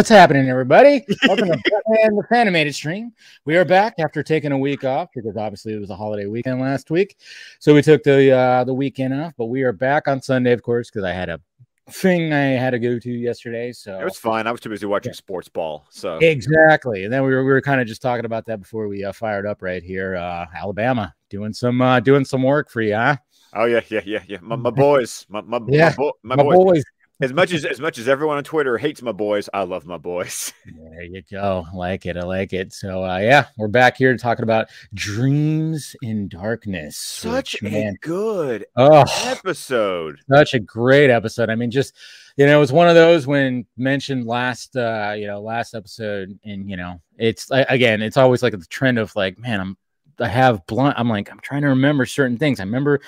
What's happening, everybody? Welcome to Batman the Animated Stream. We are back after taking a week off because obviously it was a holiday weekend last week, so we took the uh, the weekend off. But we are back on Sunday, of course, because I had a thing I had to go to yesterday. So It was fine. I was too busy watching sports ball. So exactly, and then we were we were kind of just talking about that before we uh, fired up right here. Uh, Alabama doing some uh, doing some work for you, huh? oh yeah, yeah, yeah, yeah. My, my boys, my my, Yeah, my, bo- my My boys. boys. As much as as much as everyone on Twitter hates my boys, I love my boys. There you go. I like it. I like it. So uh, yeah, we're back here talking about dreams in darkness. Such which, a man. good Oh, episode. such a great episode. I mean, just you know, it was one of those when mentioned last, uh, you know, last episode, and you know, it's again, it's always like the trend of like, man, I'm, I have blunt. I'm like, I'm trying to remember certain things. I remember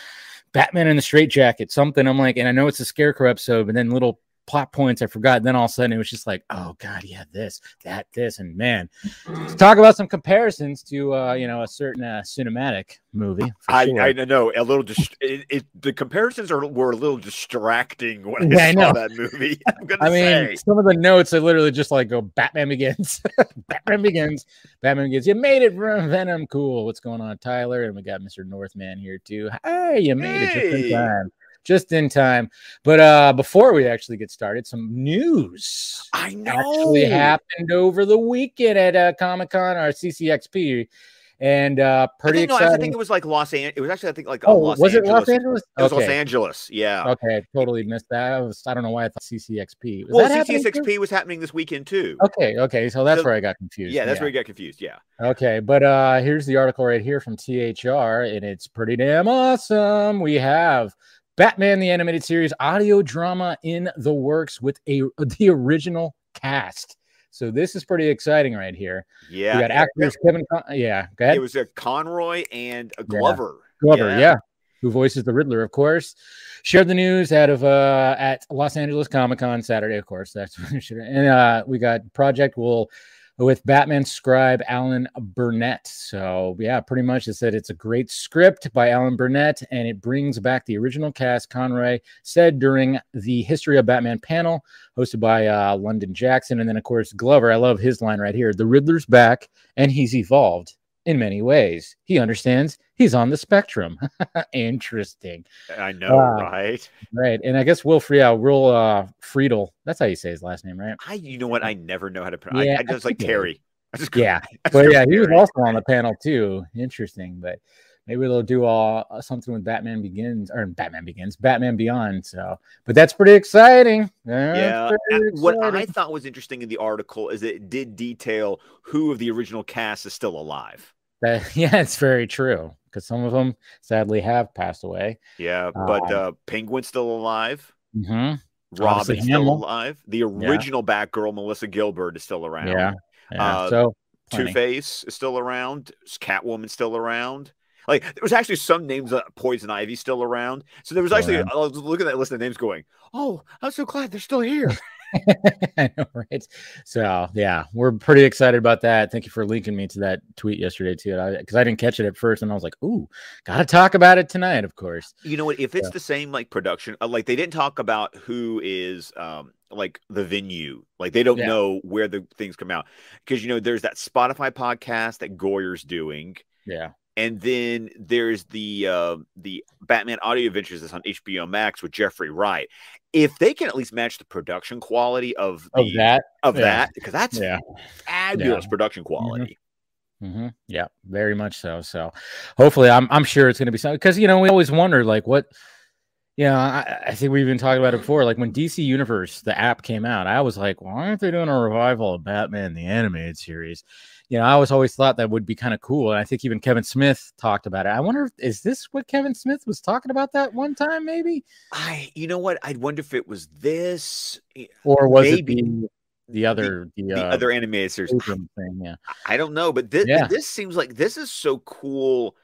Batman in the Straight Jacket, something. I'm like, and I know it's a Scarecrow episode, but then little plot points I forgot. Then all of a sudden, it was just like, oh god, yeah, this, that, this, and man, to talk about some comparisons to, uh, you know, a certain uh, cinematic movie. I, sure. I know a little. Dist- it, it, the comparisons are were a little distracting when Yeah, I I saw know. that movie. I'm gonna mean, say. some of the notes I literally just like go Batman Begins, Batman Begins, Batman Begins. You made it, Ven- Venom. Cool. What's going on, Tyler? And we got Mr. Northman here too. Hey, you made it just in time. Just in time. But uh before we actually get started, some news I know. actually happened over the weekend at uh, Comic Con or CCXP, and uh I pretty think, no, I think it was like Los Angeles. It was actually I think like oh, uh, Los was Angeles. it Los Angeles? It was Los Angeles. Yeah. Okay, I totally missed that. I was I don't know why I thought CCXP. Was well? CCXP was happening this weekend too. Okay, okay, so that's So- where I got confused. Yeah, that's where you got confused. Yeah. Okay, but uh here's the article right here from THR, and it's pretty damn awesome. We have Batman the Animated Series audio drama in the works with a the original cast. So this is pretty exciting right here. Yeah. we got actors Kevin. Con- yeah, go ahead. It was a Conroy and a Glover. Glover, yeah. who voices the Riddler, of course, shared the news out of uh at Los Angeles Comic Con Saturday, of course. That's and uh we got Project will with Batman scribe Alan Burnett. So yeah, pretty much it said it's a great script by Alan Burnett, and it brings back the original cast. Conroy said during the History of Batman panel hosted by uh, London Jackson, and then of course Glover. I love his line right here: "The Riddler's back, and he's evolved." In many ways, he understands he's on the spectrum. Interesting, I know, Wow. right? right? And I guess Will Friedle, Will uh, Friedel, that's how you say his last name, right? I, you know what? I never know how to pronounce. Yeah, I, I just I like Terry. Just Yeah, just but yeah, he was also on the panel too. Interesting, but maybe they'll do uh, something with Batman Begins or Batman Begins, Batman Beyond. So, but that's pretty exciting. That's Yeah. pretty uh, What I thought was interesting in the article is it did detail who of the original cast is still alive. That- yeah, it's very true because some of them sadly have passed away. Yeah, but Um, uh, Penguin's still alive. hmm Robin's still alive. The original Batgirl, Melissa Gilbert, is still around. Yeah, yeah. Uh, so Two. Face is still around. Catwoman's still around. Like there was actually some names of Poison Ivy still around. So there was actually around. I was looking at that list of names going, Oh, I'm so glad they're still here. I know, right? So yeah, we're pretty excited about that. Thank you for linking me to that tweet yesterday too, because I, didn't catch it at first, and I was like, "Ooh, gotta talk about it tonight." Of course. You know what? If it's Yeah. the same like production, uh, like they didn't talk about who is um like the venue, like they don't Yeah. know where the things come out because you know there's that Spotify podcast that Goyer's doing, Yeah, and then there's the uh, the Batman Audio Adventures that's on HBO Max with Jeffrey Wright. If they can at least match the production quality of the of that. of yeah. that, because that's Yeah. fabulous production quality. hmm Yeah, very much so. So hopefully, I'm I'm sure it's going to be something because you know we always wonder like what. Yeah, I, I think we've been talking about it before. Like when DC Universe, the app came out, I was like, why aren't they doing a revival of Batman the animated series? You know, I was always thought that would be kind of cool. And I think even Kevin Smith talked about it. I wonder, if, is this what Kevin Smith was talking about that one time, maybe? I, you know what? I'd wonder if it was this, Or was Maybe. it the, the other, the, the uh, other animated series. Thing? Yeah. I don't know, but this Yeah. this seems like this is so cool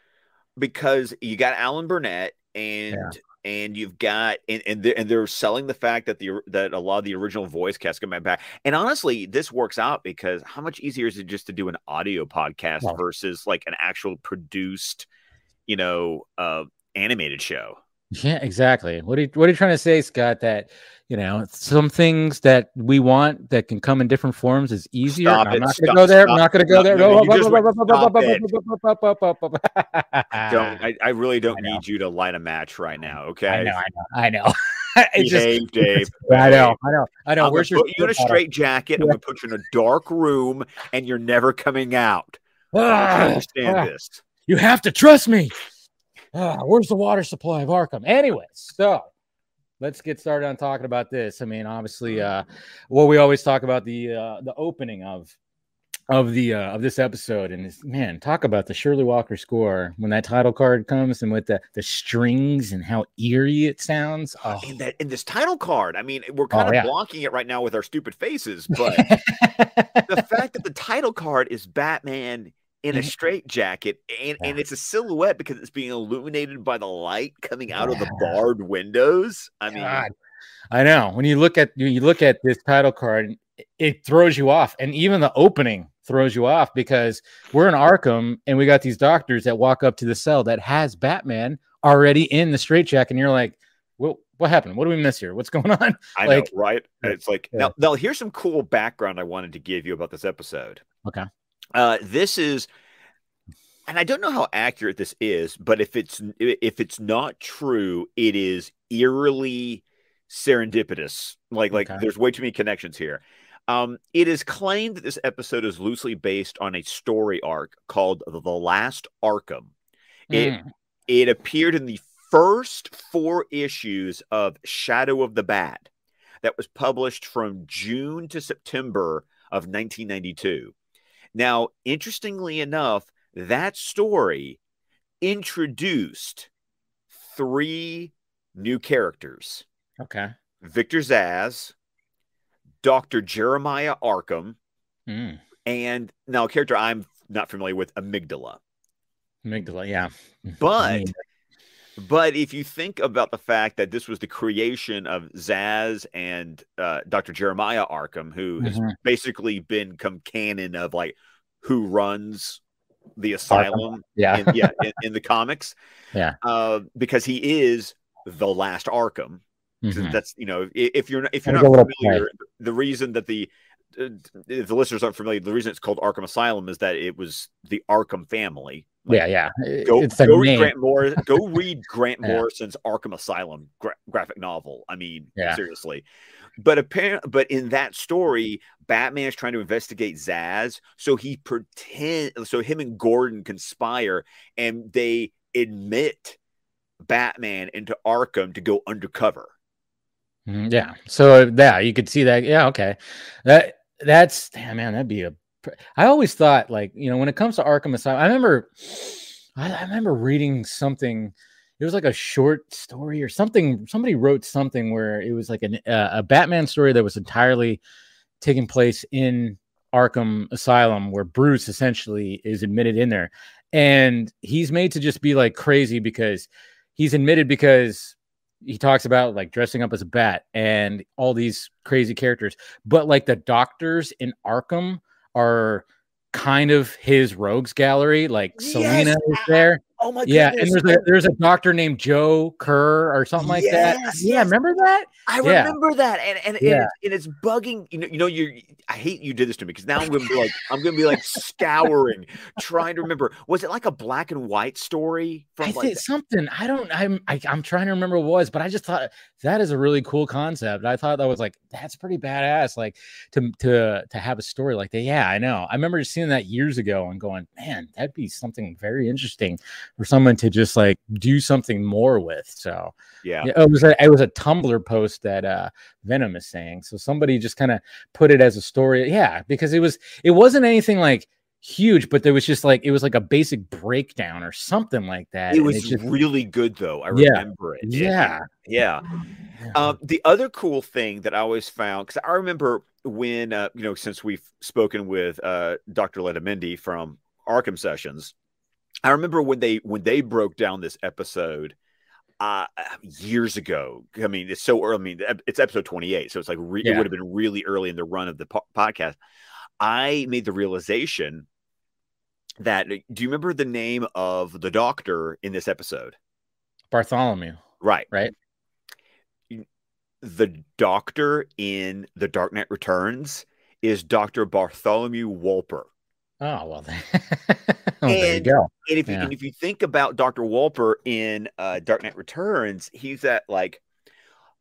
because you got Alan Burnett and and you've got and and they're, and they're selling the fact that the that a lot of the original voice cast come back. And honestly, this works out because how much easier is it just to do an audio podcast versus like an actual produced, you know, uh animated show? Yeah, exactly. What are you, what are you trying to say, Scott? That you know, some things that we want that can come in different forms is easier. Stop I'm it. not going to go there. I'm not going to go there. no, No, you just went- stop it. don't I, I really don't I need you to light a match right now. Okay. I know, I know, I know. It just- Behave, Dave. I know, I know, I know. I'm Where's your put you in a straight jacket. I'm gonna put you in a dark room, and you're never coming out. I understand this. You have to trust me. Ah, where's the water supply of Arkham? Anyway, so let's get started on talking about this. I mean, obviously, uh, well, we always talk about the uh, the opening of of the uh, of this episode, and this, man, talk about the Shirley Walker score when that title card comes and with the the strings and how eerie it sounds. Oh, In that in this title card, I mean, we're kind Oh, of yeah. blocking it right now with our stupid faces, but the fact that the title card is Batman in a Mhm. straight jacket and, and it's a silhouette because it's being illuminated by the light coming out of the barred windows. I mean, God. I know when you look at you look at this title card, it- it throws you off, and even the opening throws you off because we're in Arkham and we got these doctors that walk up to the cell that has Batman already in the straitjacket, and you're like, "Well, what happened? What do we miss here? What's going on?" I like- know, right? It's like Yeah. now, now here's some cool background I wanted to give you about this episode. Okay. Uh, this is, and I don't know how accurate this is, but if it's if it's not true, it is eerily serendipitous. Like like Okay. there's way too many connections here. Um, it is claimed that this episode is loosely based on a story arc called The Last Arkham. It Mm, it appeared in the first four issues of Shadow of the Bat that was published from June to September of 1992. Now, interestingly enough, that story introduced three new characters okay. Victor Zsasz, Dr. Jeremiah Arkham, Mm. and now a character I'm not familiar with, Amygdala. Amygdala, yeah. But Mm. But if you think about the fact that this was the creation of Zsasz and uh, Dr. Jeremiah Arkham, who has Mhm. basically been come canon of like who runs the asylum, yeah, in, yeah, in, in the comics, Yeah. uh, because he is the last Arkham. Mhm. That's you know, if you're not- if you're There's not familiar, the reason that the uh, if the listeners aren't familiar, the reason it's called Arkham Asylum is that it was the Arkham family. Like, yeah, yeah. Go, it's go read name. Grant Morris. Go read Grant Yeah. Morrison's Arkham Asylum gra- graphic novel. I mean, Yeah. seriously. But apparent, but in that story, Batman is trying to investigate Zsasz, so he pretend, so him and Gordon conspire, and they admit Batman into Arkham to go undercover. Mhm, Yeah. So yeah, you could see that. Yeah. Okay. That that's damn man. That'd be a. I always thought like you know when it comes to Arkham Asylum, I remember, I, I remember reading something. It was like a short story or something. Somebody wrote something where it was like an, uh, a Batman story that was entirely taking place in Arkham Asylum, where Bruce essentially is admitted in there, and he's made to just be like crazy because he's admitted because he talks about like dressing up as a bat and all these crazy characters, but like the doctors in Arkham are kind of his rogues gallery. Like Yes, Selina is there. Oh my Yeah, goodness! and there's a there's a doctor named Joe Kerr or something like that. Yes, Yeah, yes. remember that? I Yeah. remember that, and and, and, it's, and it's bugging. You know, you know, you. I hate you did this to me because now I'm gonna be like, I'm gonna be like scouring, trying to remember. Was it like a black and white story from I like? think something. I don't. I'm. I, I'm trying to remember what it was, but I just thought that is a really cool concept. I thought that was like that's pretty badass. Like to to to have a story like that. Yeah, I know. I remember seeing that years ago and going, man, that'd be something very interesting for someone to just like do something more with. So yeah, yeah, it was a it was a Tumblr post that uh Venom is saying. So somebody just kind of put it as a story. Yeah, because it was it wasn't anything like huge, but there was just like it was like a basic breakdown or something like that. it was just- really good though. I Yeah. remember it. It- it- yeah. yeah. Yeah. Um, the other cool thing that I always found, because I remember when, uh, you know, since we've spoken with uh, Dr. Letamendi from Arkham Sessions, I remember when they when they broke down this episode uh, years ago. I mean, it's so early. I mean, it's episode twenty eight, so it's like re- it would have been really early in the run of the po- podcast. I made the realization that do you remember the name of the doctor in this episode? Bartholomew. Right. Right. The doctor in The Dark Knight Returns is Dr. Bartholomew Wolper. Oh well, oh, there you go. And if, yeah. you, and if you think about Dr. Wolper in uh, Dark Knight Returns, he's that like,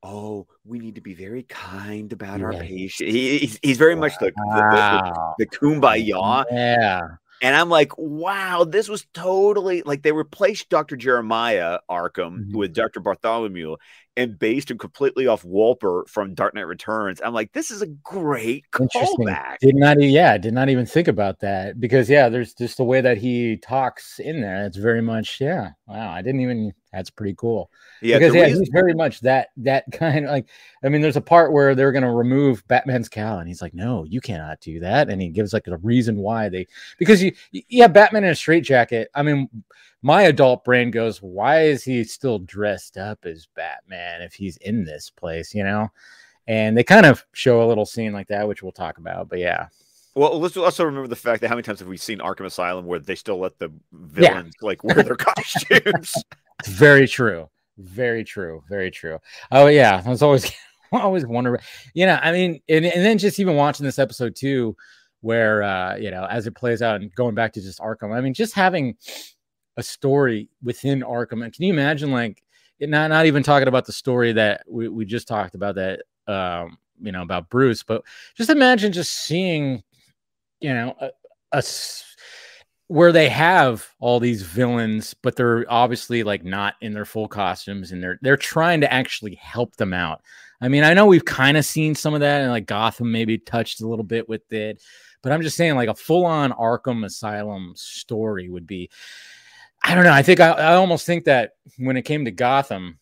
oh, we need to be very kind about yeah. our patient. He, he's, he's very much the, wow. the, the, the kumbaya. Yeah. And I'm like, wow, this was totally like they replaced Dr. Jeremiah Arkham mm-hmm. with Dr. Bartholomew and based him completely off Wolper from Dark Knight Returns. I'm like, this is a great callback. Did not, yeah, did not even think about that because yeah, there's just the way that he talks in there. It's very much, yeah. Wow, I didn't even. That's pretty cool. Yeah, because yeah, reason- he's very much that that kind of like. I mean, there's a part where they're gonna remove Batman's cowl, and he's like, "No, you cannot do that," and he gives like a reason why they because you yeah, Batman in a straitjacket. I mean my adult brain goes, why is he still dressed up as Batman if he's in this place, you know? And they kind of show a little scene like that, which we'll talk about. But yeah. Well, let's also remember the fact that how many times have we seen Arkham Asylum where they still let the villains yeah. like wear their costumes? Very true. Very true. Very true. Oh yeah. I was always always wonder, you know, I mean, and, and then just even watching this episode too, where uh, you know, as it plays out and going back to just Arkham, I mean, just having a story within Arkham. And can you imagine, like, not not even talking about the story that we, we just talked about that um, you know about Bruce, but just imagine just seeing, you know, a, a where they have all these villains, but they're obviously like not in their full costumes and they're they're trying to actually help them out. I mean, I know we've kind of seen some of that and like Gotham maybe touched a little bit with it, but I'm just saying like a full-on Arkham Asylum story would be I don't know. I think I, I almost think that when it came to Gotham,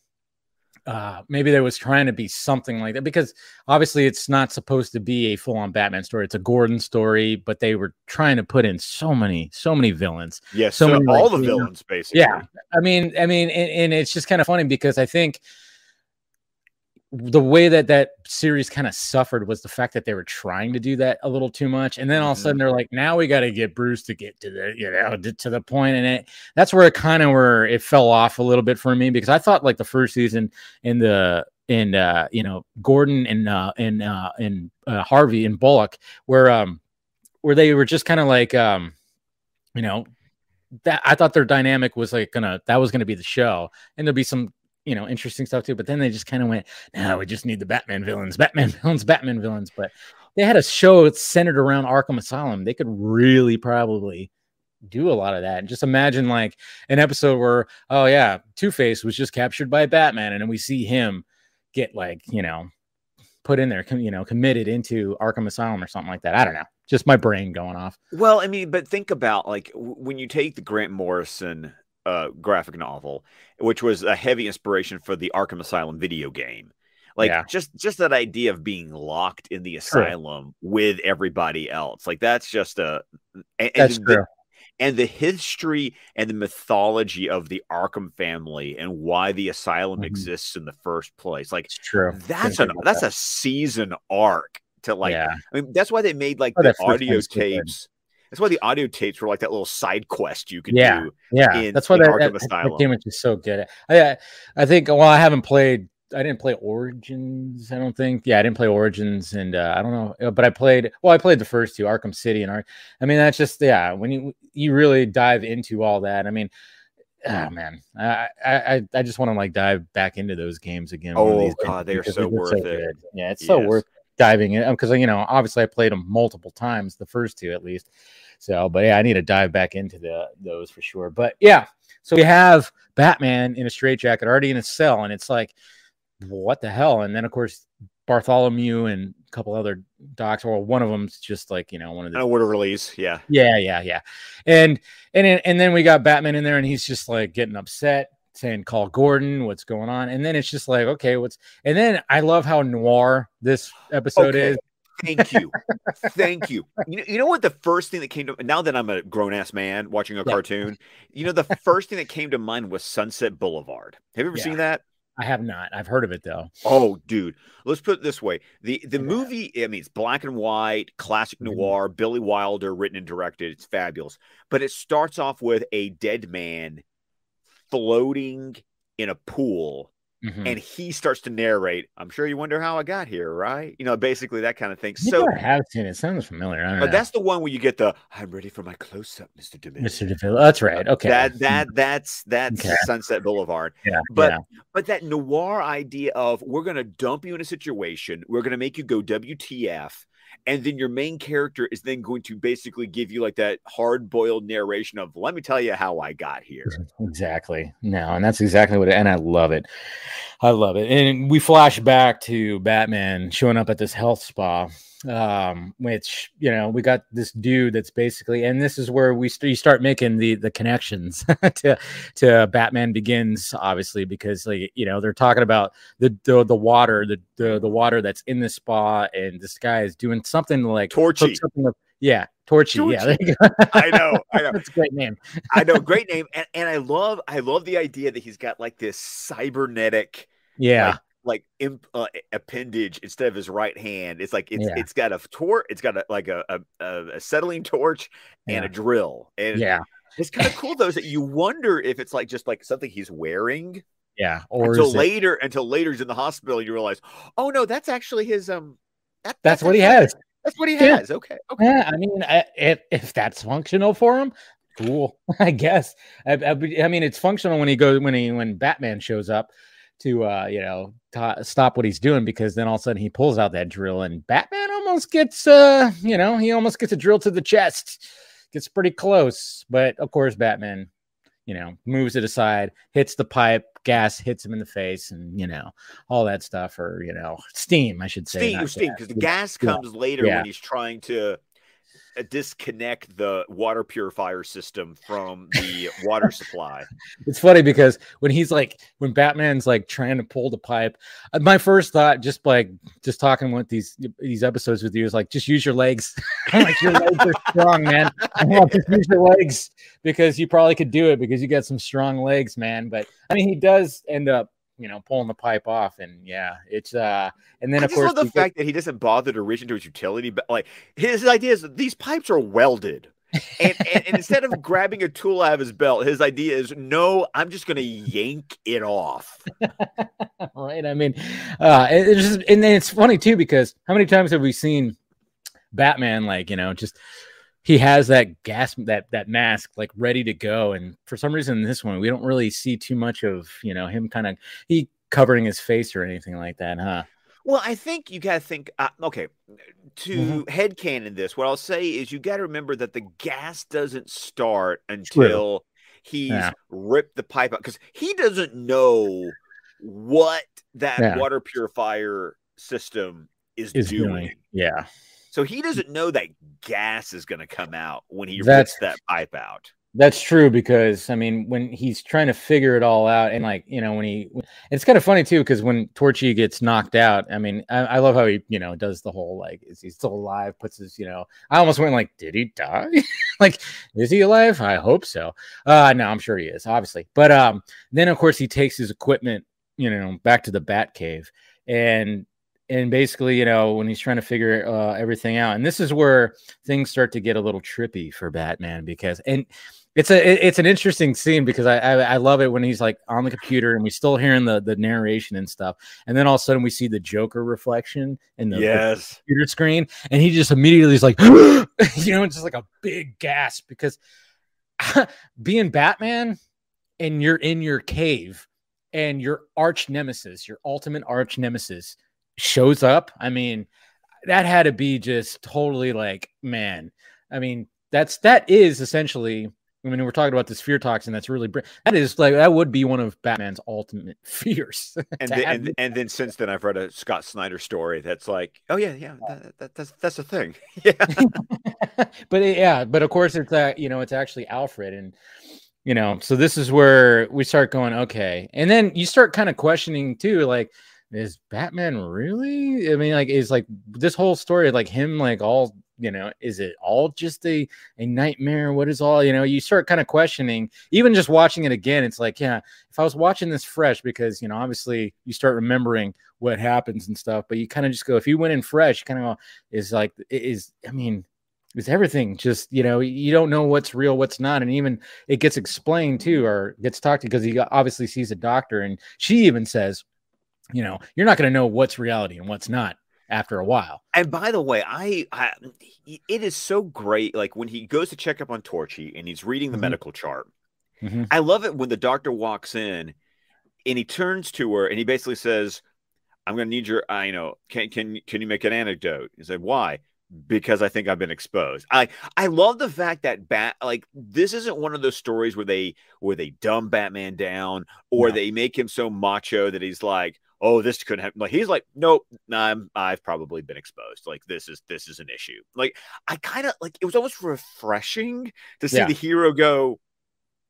uh, maybe there was trying to be something like that because obviously it's not supposed to be a full-on Batman story. It's a Gordon story, but they were trying to put in so many, so many villains. Yes, yeah, so, so many, all like, the villains, know, basically. Yeah, I mean, I mean, and, and it's just kind of funny because I think the way that that series kind of suffered was the fact that they were trying to do that a little too much and then all of a sudden they're mm-hmm. like now we got to get bruce to get to the you know to, to the point and it that's where it kind of where it fell off a little bit for me because i thought like the first season in the in uh you know gordon and uh and uh and uh, harvey and bullock where um where they were just kind of like um you know that I thought their dynamic was like gonna that was gonna be the show, and there'll be some you know interesting stuff too. But then they just kind of went, no, we just need the Batman villains, Batman villains, Batman villains. But they had a show centered around Arkham Asylum. They could really probably do a lot of that. And just imagine like an episode where, oh yeah, Two Face was just captured by Batman, and then we see him get like you know put in there, you know, committed into Arkham Asylum or something like that. I don't know. Just my brain going off. Well, I mean, but think about like when you take the Grant Morrison uh, graphic novel, which was a heavy inspiration for the Arkham Asylum video game. Like yeah. just just that idea of being locked in the asylum true. with everybody else, like that's just a and, that's and true. The, and the history and the mythology of the Arkham family and why the asylum mm-hmm. exists in the first place, like it's true. That's an that's that. a season arc to like. Yeah. I mean, that's why they made like oh, the audio tapes. That's why the audio tapes were like that little side quest you could yeah, do. Yeah, in, that's why that, that, that, game is just so good. I I think well, I haven't played. I didn't play Origins. I don't think. Yeah, I didn't play Origins, and uh, I don't know. Uh, but I played. Well, I played the first two, Arkham City and Ark. I mean, that's just yeah. When you you really dive into all that, I mean, oh man, I I I just want to like dive back into those games again. Oh god, they are so worth so it. Good. Yeah, it's yes. so worth diving in because you know obviously I played them multiple times, the first two at least. So, but yeah, I need to dive back into the those for sure. But yeah, so we have Batman in a straitjacket already in a cell, and it's like, what the hell? And then of course Bartholomew and a couple other docs, or one of them's just like you know one of the order release, yeah, yeah, yeah, yeah, and and and then we got Batman in there, and he's just like getting upset, saying call Gordon, what's going on, and then it's just like okay, what's, and then I love how noir this episode okay. is Thank you. Thank you. You know, you know what the first thing that came to now that I'm a grown ass man watching a yeah. cartoon, you know, the first thing that came to mind was Sunset Boulevard. Have you ever yeah. seen that? I have not. I've heard of it though. Oh, dude. Let's put it this way. The the yeah. movie, I mean, it's black and white, classic mm-hmm. noir, mm-hmm. Billy Wilder written and directed. It's fabulous. But it starts off with a dead man floating in a pool Mm-hmm. And he starts to narrate. I'm sure you wonder how I got here, right? You know, basically that kind of thing. You so I have seen it. Sounds familiar. but know. that's the one where you get the "I'm ready for my close up, Mister DeMille." Mr. DeMille. That's right. Okay. That that that's that's okay. Sunset Boulevard. Yeah. But yeah. but that noir idea of we're gonna dump you in a situation, we're gonna make you go WTF, and then your main character is then going to basically give you like that hard boiled narration of let me tell you how i got here. Exactly. No and that's exactly what it, and i love it. I love it. And we flash back to batman showing up at this health spa um, which you know we got this dude that's basically, and this is where we st- you start making the the connections to to Batman Begins, obviously, because like you know they're talking about the the, the water, the, the the water that's in the spa, and this guy is doing something like Torchy. Something yeah, Torchy. Torchy. Yeah, I know. I know. That's a great name. I know, great name, and, and I love I love the idea that he's got like this cybernetic yeah like, like imp, uh, appendage instead of his right hand. It's like it's yeah. it's got a torch, it's got a like a a, a settling torch and yeah. a drill. And yeah, it's kind of cool though that you wonder if it's like just like something he's wearing. Yeah, or until later, it... until later he's in the hospital, you realize, oh no, that's actually his um. That, that's, that's, what he has. That's what he has. Okay. Okay. Yeah, I mean, if if that's functional for him, cool. I guess. I, I, I mean, it's functional when he goes when he when Batman shows up to uh, you know t- stop what he's doing because then all of a sudden he pulls out that drill and Batman almost gets uh you know he almost gets a drill to the chest, gets pretty close, but of course Batman you know moves it aside, hits the pipe, gas hits him in the face, and you know all that stuff or you know steam I should say steam steam because the gas comes yeah. later yeah. when he's trying to uh, disconnect the water purifier system from the water supply. It's funny because when he's like, when Batman's like trying to pull the pipe, uh, my first thought, just like just talking with these these episodes with you, is like, just use your legs. like your legs are strong, man. just use your legs because you probably could do it because you got some strong legs, man. But I mean, he does end up you know, pulling the pipe off. And yeah, it's uh and then I of course the fact get... that he doesn't bother to reach into his utility, but like his idea is these pipes are welded. and, and, and, instead of grabbing a tool out of his belt, his idea is no, I'm just going to yank it off. right. I mean, uh, it's just, and then it's funny too, because how many times have we seen Batman, like, you know, just he has that gas that that mask like ready to go and for some reason in this one we don't really see too much of you know him kind of he covering his face or anything like that huh well i think you got to think uh, okay to mm-hmm. headcanon this what i'll say is you got to remember that the gas doesn't start until True. he's yeah. ripped the pipe out because he doesn't know what that yeah. water purifier system is, is doing. doing. yeah so he doesn't know that gas is going to come out when he that's, rips that pipe out. That's true because I mean, when he's trying to figure it all out, and like you know, when he, it's kind of funny too because when Torchy gets knocked out, I mean, I, I, love how he you know does the whole like, is he still alive? Puts his you know, I almost went like, did he die? like, is he alive? I hope so. Uh, no, I'm sure he is, obviously. But um, then of course he takes his equipment, you know, back to the Bat Cave, and and basically, you know, when he's trying to figure uh, everything out, and this is where things start to get a little trippy for Batman because, and it's a it's an interesting scene because I, I, I love it when he's like on the computer and we still hearing the the narration and stuff, and then all of a sudden we see the Joker reflection in the, yes. the computer screen, and he just immediately is like, you know, it's just like a big gasp because being Batman and you're in your cave and your arch nemesis, your ultimate arch nemesis shows up, I mean, that had to be just totally like, man. I mean, that's that is essentially. I mean, we're talking about this fear toxin. That's really that is like that would be one of Batman's ultimate fears. and, then, and, and then since then, I've read a Scott Snyder story that's like, oh yeah, yeah, that, that, that's that's a thing. Yeah, but yeah, but of course it's uh, you know it's actually Alfred and you know so this is where we start going okay and then you start kind of questioning too like is Batman really? I mean, like, is like this whole story like him, like all you know, is it all just a a nightmare? What is all you know? You start kind of questioning, even just watching it again. It's like, yeah, if I was watching this fresh, because you know, obviously you start remembering what happens and stuff, but you kind of just go, if you went in fresh, kind of is like, is I mean, is everything just you know you don't know what's real what's not and even it gets explained too or gets talked to because he obviously sees a doctor and she even says you know, you're not going to know what's reality and what's not after a while. And by the way, I, I it is so great. Like when he goes to check up on Torchy and he's reading the mm-hmm. medical chart. Mm-hmm. I love it when the doctor walks in and he turns to her and he basically says, "I'm going to need your, I know, can can can you make an anecdote?" He said, "Why?" Because I think I've been exposed. I I love the fact that bat like this isn't one of those stories where they where they dumb Batman down or no. they make him so macho that he's like, oh, this couldn't happen. Like he's like, nope, I'm I've probably been exposed. Like this is this is an issue. Like I kind of like it was almost refreshing to see yeah. the hero go.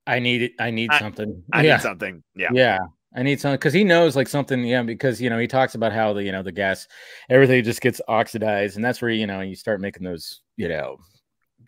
I need it. I need I, something. I yeah. need something. Yeah. Yeah. I need something because he knows like something, yeah, because you know, he talks about how the you know the gas, everything just gets oxidized, and that's where you know you start making those, you know,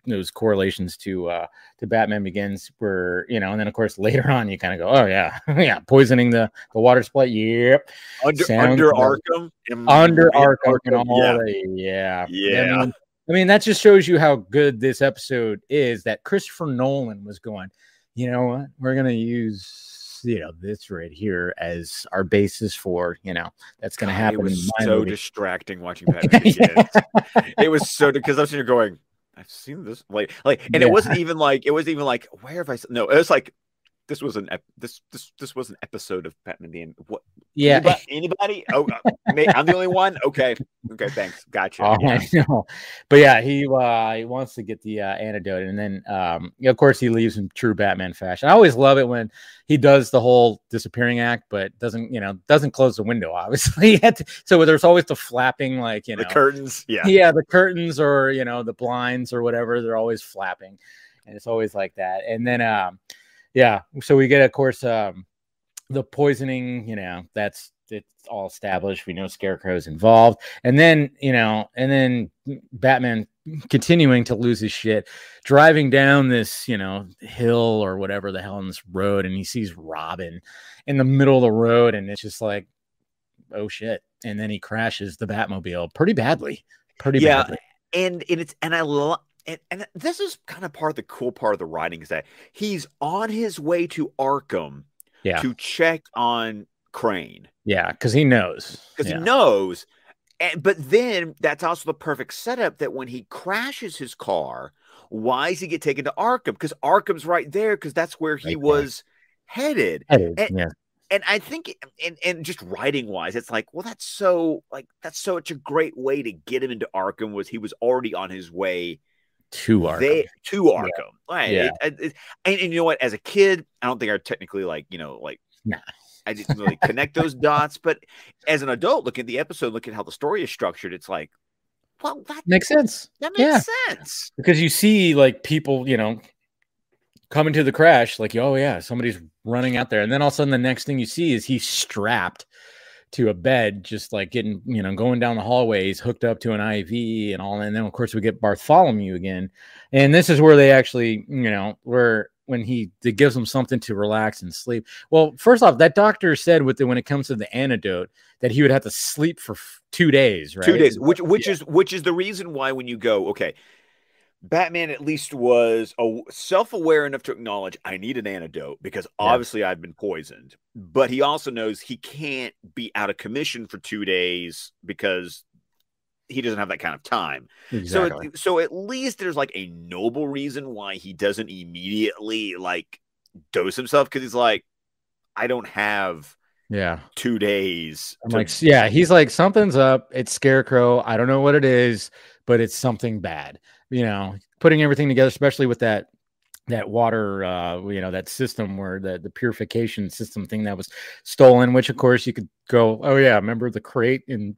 those correlations to uh to Batman Begins were you know, and then of course later on you kind of go, oh yeah, yeah, poisoning the the water supply, yep, under under Arkham, under Arkham, and all yeah. The, yeah, yeah. I mean, I mean, that just shows you how good this episode is. That Christopher Nolan was going, you know what, we're gonna use you know this right here as our basis for you know that's going to happen. It was so movie. distracting watching Batman it was so because I was here going, I've seen this like like, and yeah. it wasn't even like it wasn't even like where have I? No, it was like this was an ep- this this this was an episode of Batman the what? Yeah, anybody? anybody? Oh, uh, I'm the only one. Okay, okay, thanks, gotcha. Oh, yeah. I know. But yeah, he uh, he wants to get the uh, antidote, and then um, of course he leaves in true Batman fashion. I always love it when he does the whole disappearing act, but doesn't you know doesn't close the window. Obviously, to, so there's always the flapping, like you know, the curtains. Yeah, yeah, the curtains or you know the blinds or whatever. They're always flapping, and it's always like that. And then um yeah. So we get of course um the poisoning you know that's it's all established. We know scarecrow's involved. And then you know and then batman continuing to lose his shit driving down this you know hill or whatever the hell in this road and he sees robin in the middle of the road and it's just like oh shit. And then he crashes the batmobile pretty badly. Pretty yeah. badly. and, and it's and i love and, and this is kind of part of the cool part of the writing is that he's on his way to Arkham yeah. to check on Crane. Yeah, because he knows. Because yeah. he knows. And, but then that's also the perfect setup that when he crashes his car, why does he get taken to Arkham? Because Arkham's right there, because that's where he right was headed. headed. And, yeah. And I think, and and just writing wise, it's like, well, that's so like that's such a great way to get him into Arkham. Was he was already on his way to Arkham. They, to Arkham. Yeah. Right. Yeah. It, it, it, and, and, you know what? As a kid, I don't think I technically like, you know, like, nah. I didn't really connect those dots. But as an adult, look at the episode, look at how the story is structured. It's like, well, that makes sense. That makes yeah. sense. Because you see, like, people, you know, coming to the crash, like, oh, yeah, somebody's running out there. And then all of a sudden, the next thing you see is he's strapped to a bed, just like getting, you know, going down the hallways, hooked up to an IV and all. And then, of course, we get Bartholomew again. And this is where they actually, you know, where when he it gives them something to relax and sleep. Well, first off, that doctor said with the, when it comes to the antidote that he would have to sleep for two days, right? Two days, which which yeah. is which is the reason why when you go, okay, Batman at least was self aware enough to acknowledge I need an antidote because obviously yeah. I've been poisoned. But he also knows he can't be out of commission for two days because he doesn't have that kind of time. Exactly. So, so at least there's like a noble reason why he doesn't immediately like dose himself because he's like, I don't have yeah two days. I'm to- like, yeah, he's like something's up. It's Scarecrow. I don't know what it is, but it's something bad you know, putting everything together, especially with that that water uh you know that system where the the purification system thing that was stolen which of course you could go oh yeah remember the crate and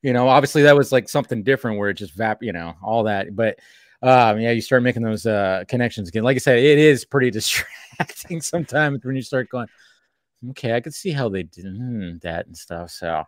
you know obviously that was like something different where it just vap you know all that but um yeah you start making those uh connections again. Like i said it is pretty distracting sometimes when you start going okay i could see how they did hmm, that and stuff so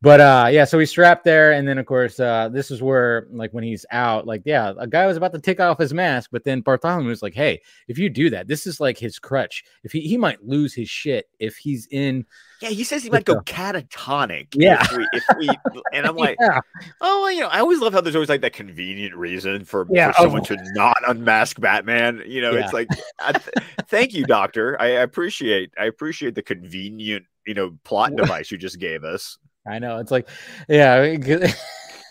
but uh yeah so he's strapped there and then of course uh this is where like when he's out like yeah a guy was about to take off his mask but then bartholomew was like hey if you do that this is like his crutch if he he might lose his shit if he's in yeah he says he might go catatonic yeah if we, if we and i'm like yeah. oh well, you know i always love how there's always like that convenient reason for, yeah, for someone oh. to not unmask batman you know yeah. it's like th- thank you doctor I appreciate i appreciate the convenient you know plot device you just gave us. I know it's like, yeah,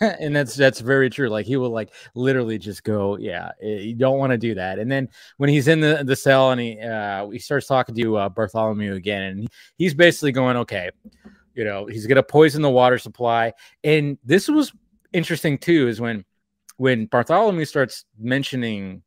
and that's that's very true. Like he will like literally just go, yeah, eh, you don't want to do that. And then when he's in the the cell and he uh he starts talking to uh, Bartholomew again, and he's basically going, okay, you know, he's gonna poison the water supply. And this was interesting too, is when when Bartholomew starts mentioning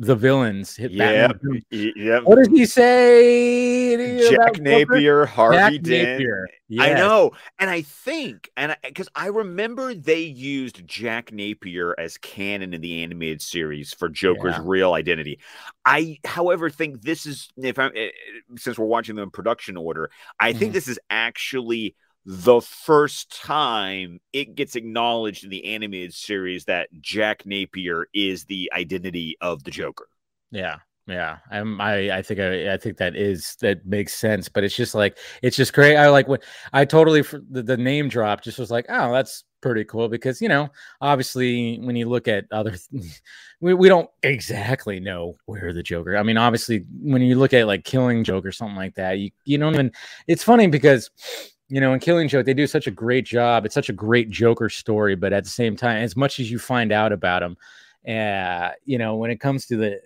the villains hit yeah, yeah. What does he say? Jack Napier, Harvey Jack Dent. Napier. Yes. I know, and I think, and because I, I, remember they used Jack Napier as canon in the animated series for Joker's yeah. real identity. I, however, think this is if I'm eh, since we're watching them in production order, I mm-hmm. think this is actually the first time it gets acknowledged in the animated series that Jack Napier is the identity of the Joker. Yeah. Yeah, I'm, I I think I, I think that is that makes sense, but it's just like it's just great. I like what I totally the, the name drop just was like, oh, that's pretty cool because you know obviously when you look at other we, we don't exactly know where the joker i mean obviously when you look at like killing joke or something like that you, you don't even it's funny because you know, in Killing Joke, they do such a great job. It's such a great Joker story, but at the same time, as much as you find out about him, uh, you know, when it comes to the,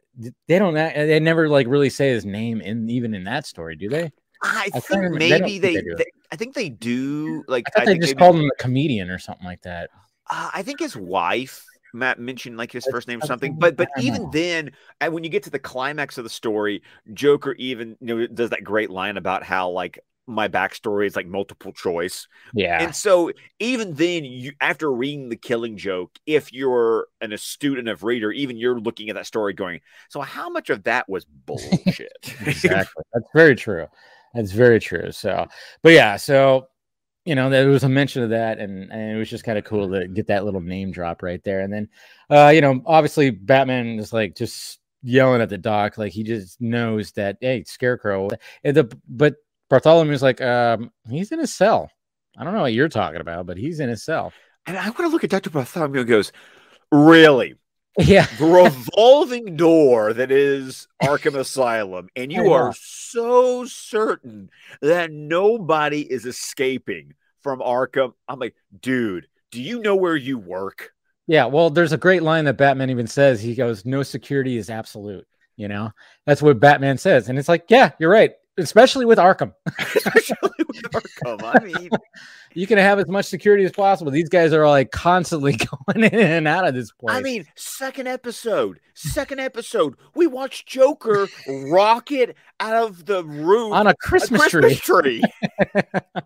they don't, they never like really say his name in even in that story, do they? I, I think maybe they, they, they, I think they do. Like, I, I they just called him a comedian or something like that. Uh, I think his wife Matt mentioned like his first name or something, but but even then, and when you get to the climax of the story, Joker even you know does that great line about how like my backstory is like multiple choice. Yeah. And so even then, you after reading the killing joke, if you're an astute enough reader, even you're looking at that story going, so how much of that was bullshit? exactly. That's very true. That's very true. So, but yeah, so you know, there was a mention of that, and, and it was just kind of cool to get that little name drop right there. And then, uh, you know, obviously Batman is like just yelling at the doc, like he just knows that hey, Scarecrow. The but Bartholomew's like, um, he's in his cell. I don't know what you're talking about, but he's in his cell. And I want to look at Dr. Bartholomew and goes, Really? Yeah. the revolving door that is Arkham Asylum, and you are so certain that nobody is escaping from Arkham. I'm like, dude, do you know where you work? Yeah, well, there's a great line that Batman even says. He goes, No security is absolute. You know, that's what Batman says. And it's like, yeah, you're right especially with Arkham. especially with Arkham. I mean, you can have as much security as possible. These guys are like constantly going in and out of this place. I mean, second episode, second episode, we watched Joker rocket out of the roof on a Christmas, a Christmas tree. tree.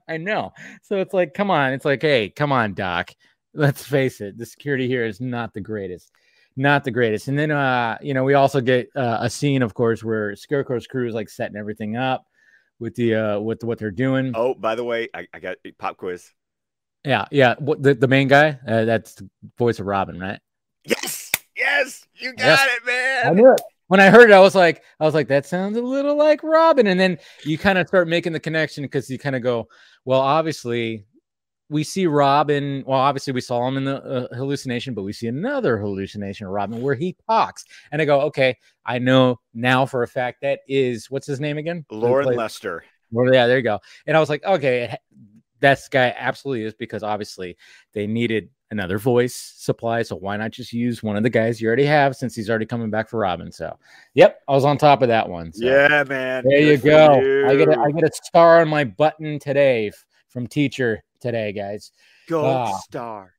I know. So it's like, come on. It's like, hey, come on, Doc. Let's face it. The security here is not the greatest not the greatest. And then, uh, you know, we also get uh, a scene, of course, where Scarecrow's crew is like setting everything up with the uh with what they're doing. Oh, by the way, I, I got pop quiz. Yeah, yeah. What the, the main guy? Uh, that's the voice of Robin, right? Yes, yes, you got yes. it, man. I knew it. When I heard it, I was like, I was like, that sounds a little like Robin. And then you kind of start making the connection because you kind of go, well, obviously we see Robin. Well, obviously we saw him in the uh, hallucination, but we see another hallucination of Robin where he talks. And I go, okay, I know now for a fact that is what's his name again? Loren Lester. Well, yeah, there you go. And I was like, okay, that's guy absolutely is because obviously they needed another voice supply. So why not just use one of the guys you already have since he's already coming back for Robin? So, yep, I was on top of that one. So. Yeah, man. There Good you go. You. I get a, I get a star on my button today from teacher today, guys. Gold uh, star.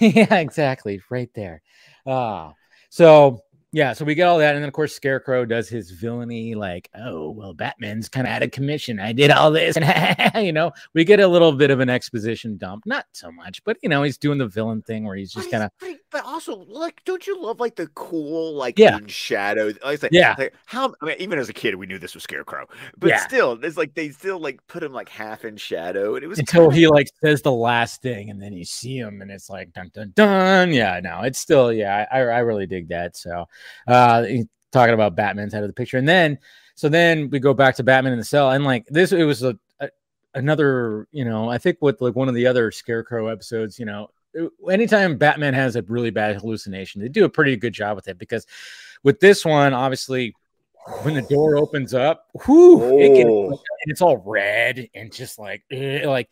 yeah, exactly. Right there. Uh, so yeah, so we get all that, and then of course Scarecrow does his villainy, like, oh well, Batman's kind of out of commission. I did all this, and you know, we get a little bit of an exposition dump, not so much, but you know, he's doing the villain thing where he's just kind of. But also, like, don't you love like the cool, like, yeah, in shadow? Like, yeah, like, how? I mean, even as a kid, we knew this was Scarecrow, but yeah. still, it's like they still like put him like half in shadow, and it was until he like says the last thing, and then you see him, and it's like dun dun dun. Yeah, no, it's still yeah, I I really dig that. So uh, talking about Batman's head of the picture, and then so then we go back to Batman in the cell, and like this, it was a, a another, you know, I think with like one of the other Scarecrow episodes, you know, anytime Batman has a really bad hallucination, they do a pretty good job with it because with this one, obviously, when the door opens up, whoo, Oh. it it's all red and just like, eh, like,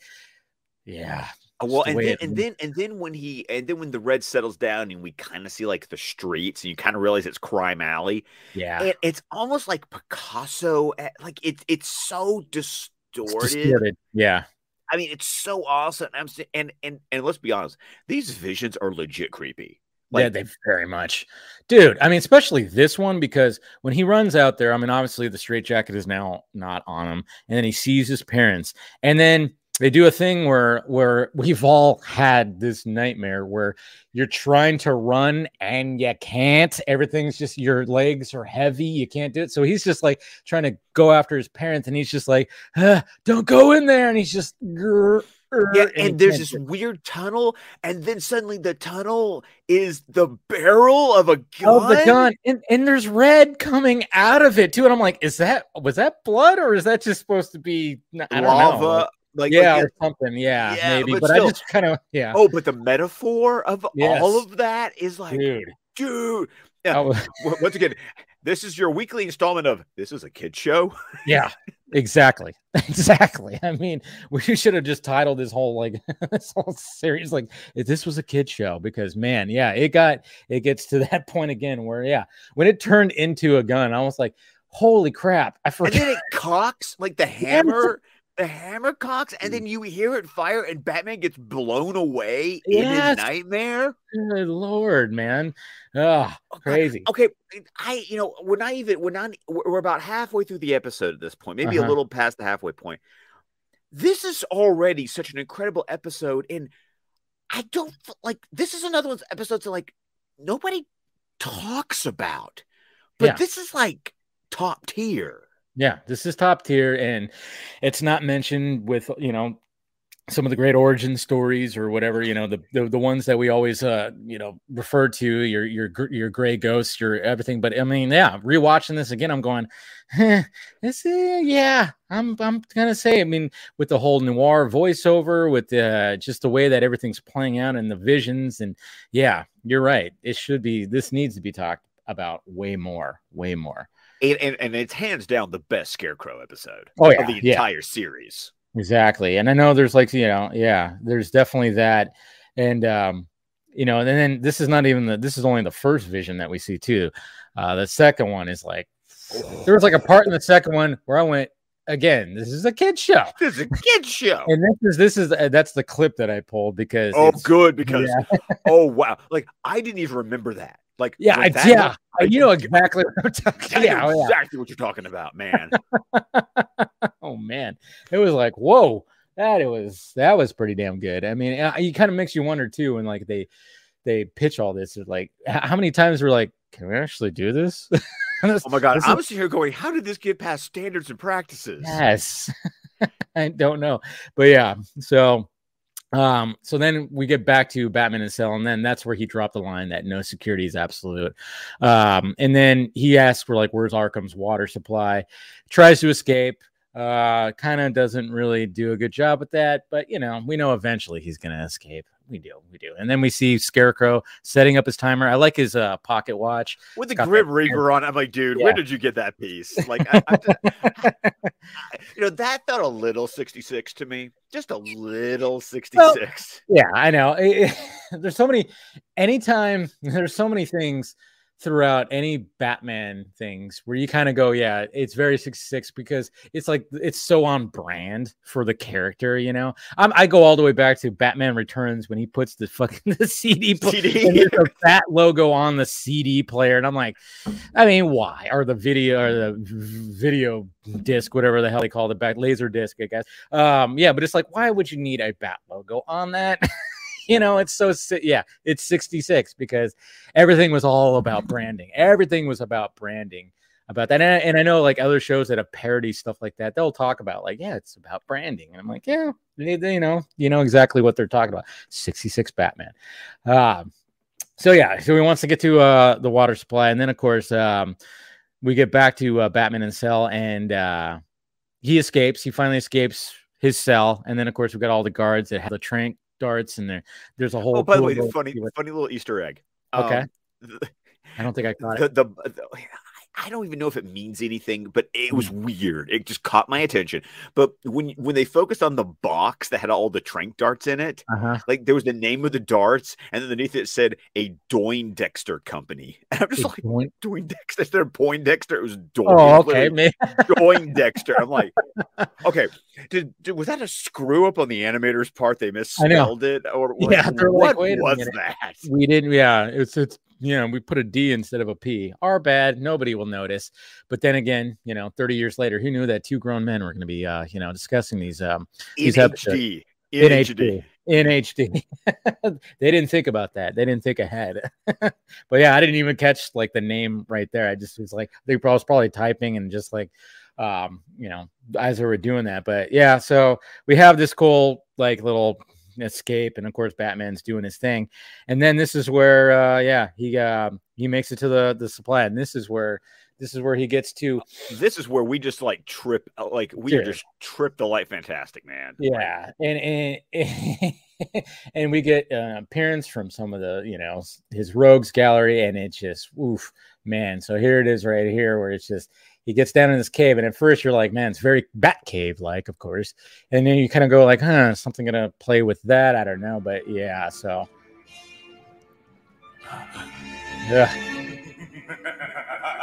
yeah. Uh, Well, and then and then and then when he and then when the red settles down and we kind of see like the streets and you kind of realize it's crime alley. Yeah. And it's almost like Picasso. eh, Like it's it's so It's distorted. distorted. Yeah. I mean, it's so awesome. I'm and and and let's be honest, these visions are legit creepy. yeah, Like they very much, dude. I mean, especially this one because when he runs out there, I mean, obviously the straitjacket is now not on him, and then he sees his parents, and then they do a thing where where we've all had this nightmare where you're trying to run and you can't. Everything's just your legs are heavy, you can't do it. So he's just like trying to go after his parents, and he's just like, "Ah, "Don't go in there," and he's just. grr, grr, yeah, he and there's this weird tunnel, and then suddenly the tunnel is the barrel of a gun. of the gun and, and there's red coming out of it too and i'm like is that was that blood or is that just supposed to be I don't lava. know. Like, like, yeah yeah. or something yeah, Yeah, maybe but but, still. i just kind of yeah Oh, but the metaphor of Yes. all of that is like, dude. dude Yeah. Oh. Was- Once again, this is your weekly installment of this is a kid show. yeah exactly exactly i mean we should have just titled this whole like this whole series like if this was a kid show because man yeah it got it gets to that point again where yeah when it turned into a gun i was like holy crap i forgot. And then it cocks like the hammer, the hammer cocks, and then you hear it fire, and Batman gets blown away in Yes. his nightmare. Good lord, man. Oh, crazy. Okay, I you know we're not even we're not we're about halfway through the episode at this point, maybe a Uh-huh. little past the halfway point. This is already such an incredible episode, and I don't like this is another one's episodes that like nobody talks about, but Yeah. this is like top tier. Yeah, this is top tier, and it's not mentioned with you know some of the great origin stories or whatever you know the the, the ones that we always uh you know refer to your your your gray ghosts your everything. But i mean yeah rewatching this again i'm going eh, this eh, yeah i'm i'm gonna say i mean with the whole noir voiceover with the just the way that everything's playing out and the visions and yeah you're right it should be this needs to be talked about way more way more And, and, and it's hands down the best Scarecrow episode oh yeah of the yeah entire series. Exactly. And I know there's like, you know, yeah, there's definitely that. And um, you know, and then this is not even the this is only the first vision that we see too. Uh the second one is like there was like a part in the second one where I went, again, this is a kid show. This is a kid show. And this is this is uh, that's the clip that I pulled because Oh, good because yeah, oh wow, like I didn't even remember that. Like yeah, I, that- yeah, you know exactly what I'm talking. Yeah, oh, yeah. exactly what you're talking about, man. oh man, it was like whoa, that it was that was pretty damn good. I mean, it kind of makes you wonder too when like they they pitch all this. Like how many times we're like, can we actually do this? oh my god, I'm is- sitting here going, how did this get past standards and practices? yes, I don't know, but yeah. So, um, so then we get back to Batman and Cell, and then that's where he dropped the line that no security is absolute. Um, and then he asks for like, where's Arkham's water supply? Tries to escape. Uh, kind of doesn't really do a good job with that, but you know, we know eventually he's gonna escape. We do, we do. And then we see Scarecrow setting up his timer. I like his uh pocket watch. With the It's Grim Reaper on, I'm like, dude, Yeah. where did you get that piece? Like, I, I just- you know, that felt a little 66 to me, just a little 66. Yeah, I know. It- it- there's so many. Anytime there's so many things throughout any Batman things where you kind of go, yeah, it's very 66 because it's like it's so on brand for the character. You know, I'm, I go all the way back to Batman Returns when he puts the fucking the CD, CD. fat logo on the CD player, and I'm like, I mean, why? Or the video or the video disc, whatever the hell they call it back, laser disc, I guess. Um, yeah, but it's like, why would you need a bat logo on that? you know, it's so yeah, it's 66 because everything was all about branding. Everything was about branding about that. And I, and I know like other shows that have parody stuff like that, they'll talk about like, yeah, it's about branding. And I'm like, yeah, they, they- you know, you know exactly what they're talking about. 66 Batman. Um, so yeah, so he wants to get to uh the water supply, and then of course um we get back to uh, Batman and Cell, and uh he escapes. He finally escapes his cell, and then of course we've got all the guards that have the trank darts, and there there's a whole. Oh, by the cool way, the funny, funny little Easter egg. Okay. Um, I don't think I caught the, it. the, the- I don't even know if it means anything, but it was weird. It just caught my attention. But when when they focused on the box that had all the trank darts in it, uh-huh. like there was the name of the darts, and underneath it said a Doindexter company. And I'm just like Doin- Doindexter instead of Poindexter, it was Doin. Oh, okay, man. Doindexter. I'm like, okay, did, did, was that a screw up on the animator's part? They misspelled it, or yeah, what like, was that? We didn't. Yeah, it's it's you know, we put a D instead of a P. Our bad. Nobody will notice. But then again, you know, 30 years later, who knew that two grown men were going to be, uh, you know, discussing these, um, in these HD. In, in HD. In HD. they didn't think about that. They didn't think ahead. but yeah, I didn't even catch like the name right there. I just was like, they probably was probably typing and just like, um, you know, as they were doing that. But yeah, so we have this cool like little escape, and of course Batman's doing his thing. And then this is where, uh, yeah, he uh, he makes it to the the supply, and this is where this is where he gets to. This is where we just like trip, uh, like we just trip the light, fantastic man. Yeah, and and and we get an appearance from some of the you know his rogues gallery, and it's just oof, man. So here it is right here, where it's just he gets down in this cave, and at first you're like, man, it's very Bat Cave like, of course, and then you kind of go like, huh, something gonna play with that? I don't know, but yeah, so yeah.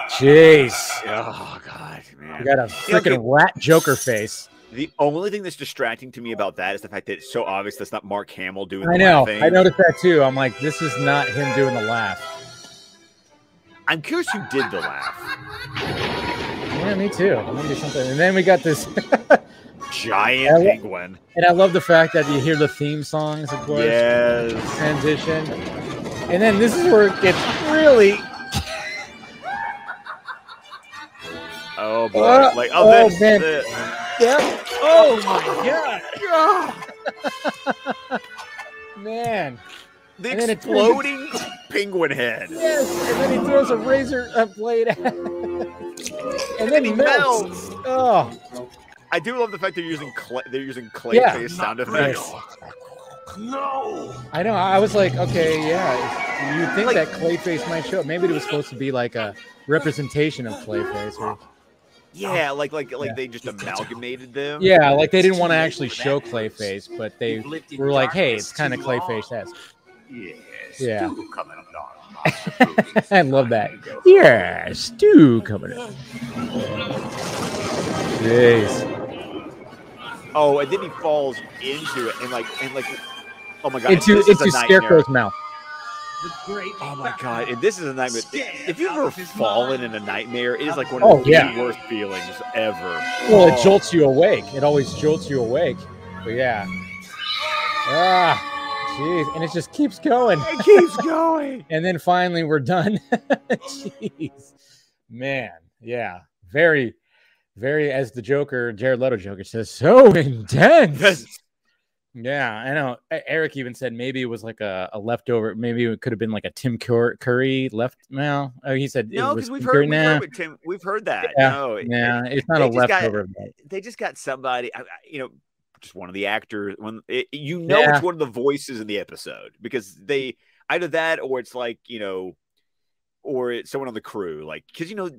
Jeez. Oh God, man. You got a freaking rat Joker face. The only thing that's distracting to me about that is the fact that it's so obvious that's not Mark Hamill doing. I know. I noticed that too. I'm like, this is not him doing the laugh. I'm curious who did the laugh. Yeah, me too. I want to do something. And then we got this giant and penguin. And I love the fact that you hear the theme songs, of course. Yes. Transition. And then this is where it gets really. Oh boy! Uh, like oh, oh this, man. This. Yep. Oh my god! man. The exploding penguin head. Yes, and then he throws a razor blade at it. and then he melts. melts. Oh. I do love the fact they're using clay, they're using clay yeah. face sound effects. No. I know. I was like, okay, yeah. You think like, that Clayface might show up? Maybe it was supposed to be like a representation of Clayface, or yeah, like like like yeah. they just amalgamated them. Yeah, like they didn't want to actually show Clayface, but they were like, hey, it's kind of Clayface esque. Yes. Yeah. I love that. Yeah, stew coming up. Jeez. Oh, and then he falls into it and like and like oh my god. Into into Scarecrow's mouth. Oh my god! And this is a nightmare. If you've ever fallen in a nightmare, it is like one of oh, the yeah. worst feelings ever. Well, it oh. jolts you awake. It always jolts you awake. But yeah. Ah. Jeez, and it just keeps going. It keeps going. and then finally we're done. Jeez. Man, yeah. Very, very as the Joker, Jared Leto Joker says, so intense. Yeah, I know. Eric even said maybe it was like a, a leftover. Maybe it could have been like a Tim Curry left. Well, oh, he said no because we've heard, we've heard Tim. We've heard that. Yeah, no, yeah, it's not a leftover. Got, they just got somebody. You know, just one of the actors when it, you know yeah. it's one of the voices in the episode because they either that or it's like you know or it's someone on the crew like because you know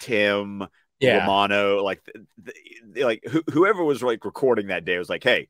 tim yeah. Romano, like the, the, like wh- whoever was like recording that day was like hey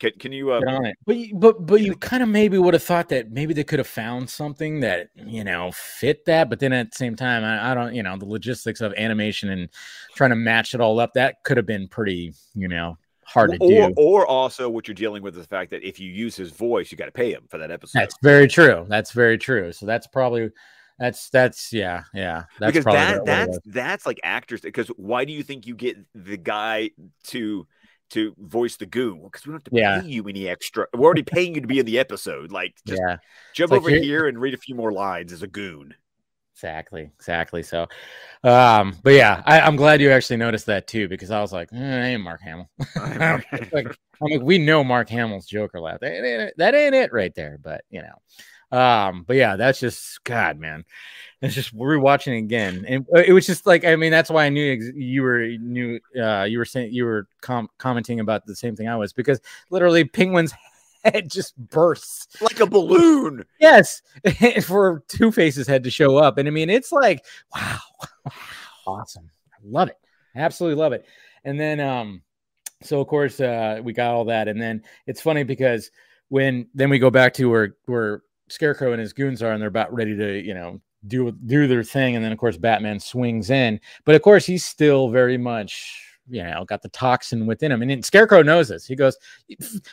can, can you uh, but but but you kind of maybe would have thought that maybe they could have found something that you know fit that but then at the same time I, I don't you know the logistics of animation and trying to match it all up that could have been pretty you know hard to or, do. Or also, what you're dealing with is the fact that if you use his voice, you got to pay him for that episode. That's very true. That's very true. So that's probably that's that's yeah yeah that's because that that's that's like actors because why do you think you get the guy to to voice the goon because we don't have to yeah. pay you any extra we're already paying you to be in the episode like just yeah. jump over here and read a few more lines as a goon Exactly, exactly. So, um, but yeah, I, am glad you actually noticed that too because I was like, eh, ain't Mark Hamill. like, I'm like, we know Mark Hamill's Joker laugh. That ain't, it, that ain't it right there. But you know, um, but yeah, that's just God, man. It's just rewatching again, and uh, it was just like I mean, that's why I knew you were knew uh, you were saying you were com- commenting about the same thing I was because literally penguins head just bursts like a balloon. Yes, for Two Face's head to show up, and I mean, it's like wow, wow. awesome. I love it. Absolutely love it. And then, um, so of course, uh, we got all that, and then it's funny because when then we go back to where where Scarecrow and his goons are, and they're about ready to, you know, do do their thing, and then of course Batman swings in, but of course he's still very much, you know, got the toxin within him, and Scarecrow knows this. He goes,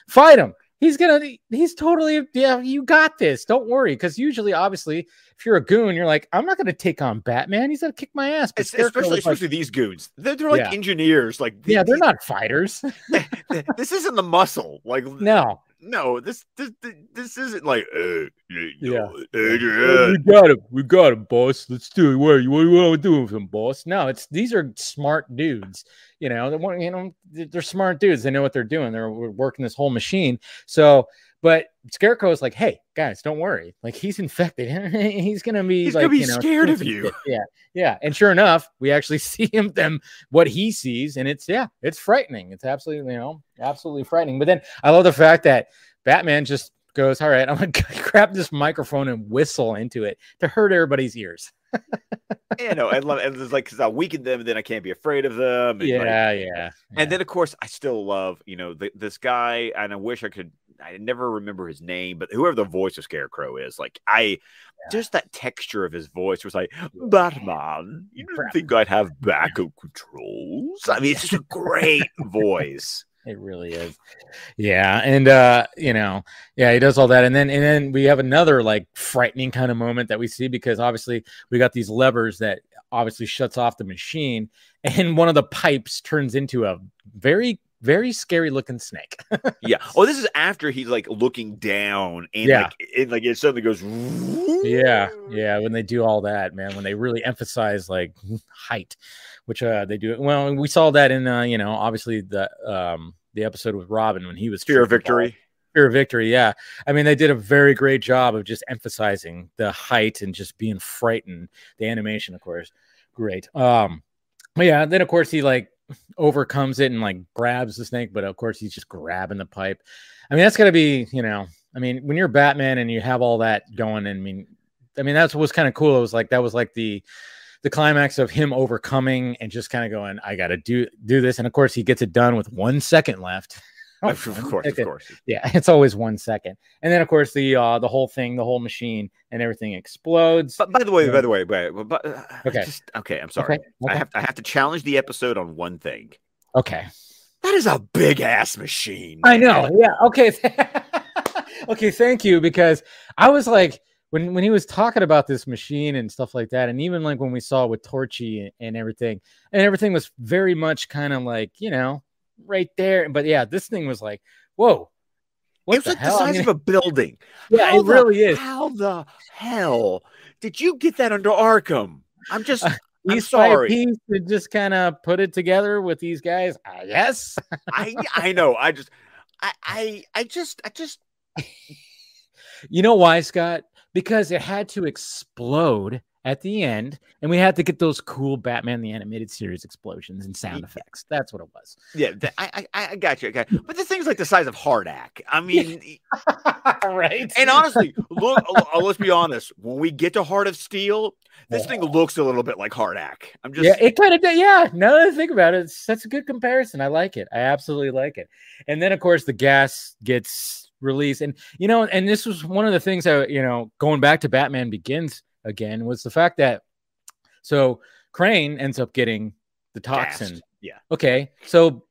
"Fight him." He's gonna. He's totally. Yeah, you got this. Don't worry. Because usually, obviously, if you're a goon, you're like, I'm not gonna take on Batman. He's gonna kick my ass. But especially, especially like, these goons. They're, they're like yeah. engineers. Like, yeah, they're not fighters. this isn't the muscle. Like, no, no, this this this isn't like uh, yeah. Uh, we got him, we got him, boss. Let's do it. What what, what are we doing with him, boss? No, it's these are smart dudes. You know, they you know they're smart dudes. They know what they're doing. They're working this whole machine. So, but Scarecrow is like, hey guys, don't worry. Like he's infected. he's gonna be he's like, gonna be you know, scared of you. Yeah, yeah. And sure enough, we actually see him them what he sees, and it's yeah, it's frightening. It's absolutely you know absolutely frightening. But then I love the fact that Batman just goes, all right, I'm gonna grab this microphone and whistle into it to hurt everybody's ears. you know, and love, and it's like because I weaken them, then I can't be afraid of them. Yeah, like, yeah, yeah, And then of course I still love, you know, the, this guy, and I wish I could I never remember his name, but whoever the voice of Scarecrow is, like I yeah. just that texture of his voice was like, Batman, you didn't think I'd have backup controls? I mean, it's just a great voice. It really is. Yeah. And uh, you know, yeah, he does all that. And then and then we have another like frightening kind of moment that we see because obviously we got these levers that obviously shuts off the machine, and one of the pipes turns into a very very scary looking snake. yeah. Oh, this is after he's like looking down and yeah. like it like it suddenly goes. Yeah, yeah. When they do all that, man, when they really emphasize like height, which uh they do. Well, we saw that in uh, you know, obviously the um the episode with Robin when he was Fear of Victory. Fear of Victory, yeah. I mean, they did a very great job of just emphasizing the height and just being frightened. The animation, of course, great. Um, but yeah, then of course he like overcomes it and like grabs the snake, but of course he's just grabbing the pipe. I mean, that's got to be, you know, I mean, when you're Batman and you have all that going, and I mean, I mean, that's what's kind of cool. It was like that was like the the climax of him overcoming and just kind of going, I got to do do this, and of course he gets it done with one second left. Oh, of course, of course. Yeah, it's always one second, and then of course the uh, the whole thing, the whole machine, and everything explodes. But by the way, by the way, by, but, uh, okay, just, okay, I'm sorry. Okay. Okay. I have I have to challenge the episode on one thing. Okay, that is a big ass machine. I know. Yeah. Okay. okay. Thank you, because I was like. When, when he was talking about this machine and stuff like that, and even like when we saw with Torchy and, and everything, and everything was very much kind of like you know right there. But yeah, this thing was like, whoa. What it was like hell? the size I mean, of a building. Yeah, how it the, really is. How the hell did you get that under Arkham? I'm just uh, I'm sorry. Piece to just kind of put it together with these guys. I guess. I I know. I just I I I just I just You know why, Scott? Because it had to explode at the end, and we had to get those cool Batman the Animated Series explosions and sound effects. That's what it was. Yeah, I I, I got you. Okay, but the thing's like the size of HARDAC. I mean, right? And honestly, look, uh, let's be honest. When we get to Heart of Steel, this thing looks a little bit like HARDAC. I'm just yeah, it kind of yeah. Now that I think about it, it's, that's a good comparison. I like it. I absolutely like it. And then of course the gas gets released, and you know, and this was one of the things that you know, going back to Batman Begins again was the fact that so Crane ends up getting the toxin. Gassed. Yeah. Okay. So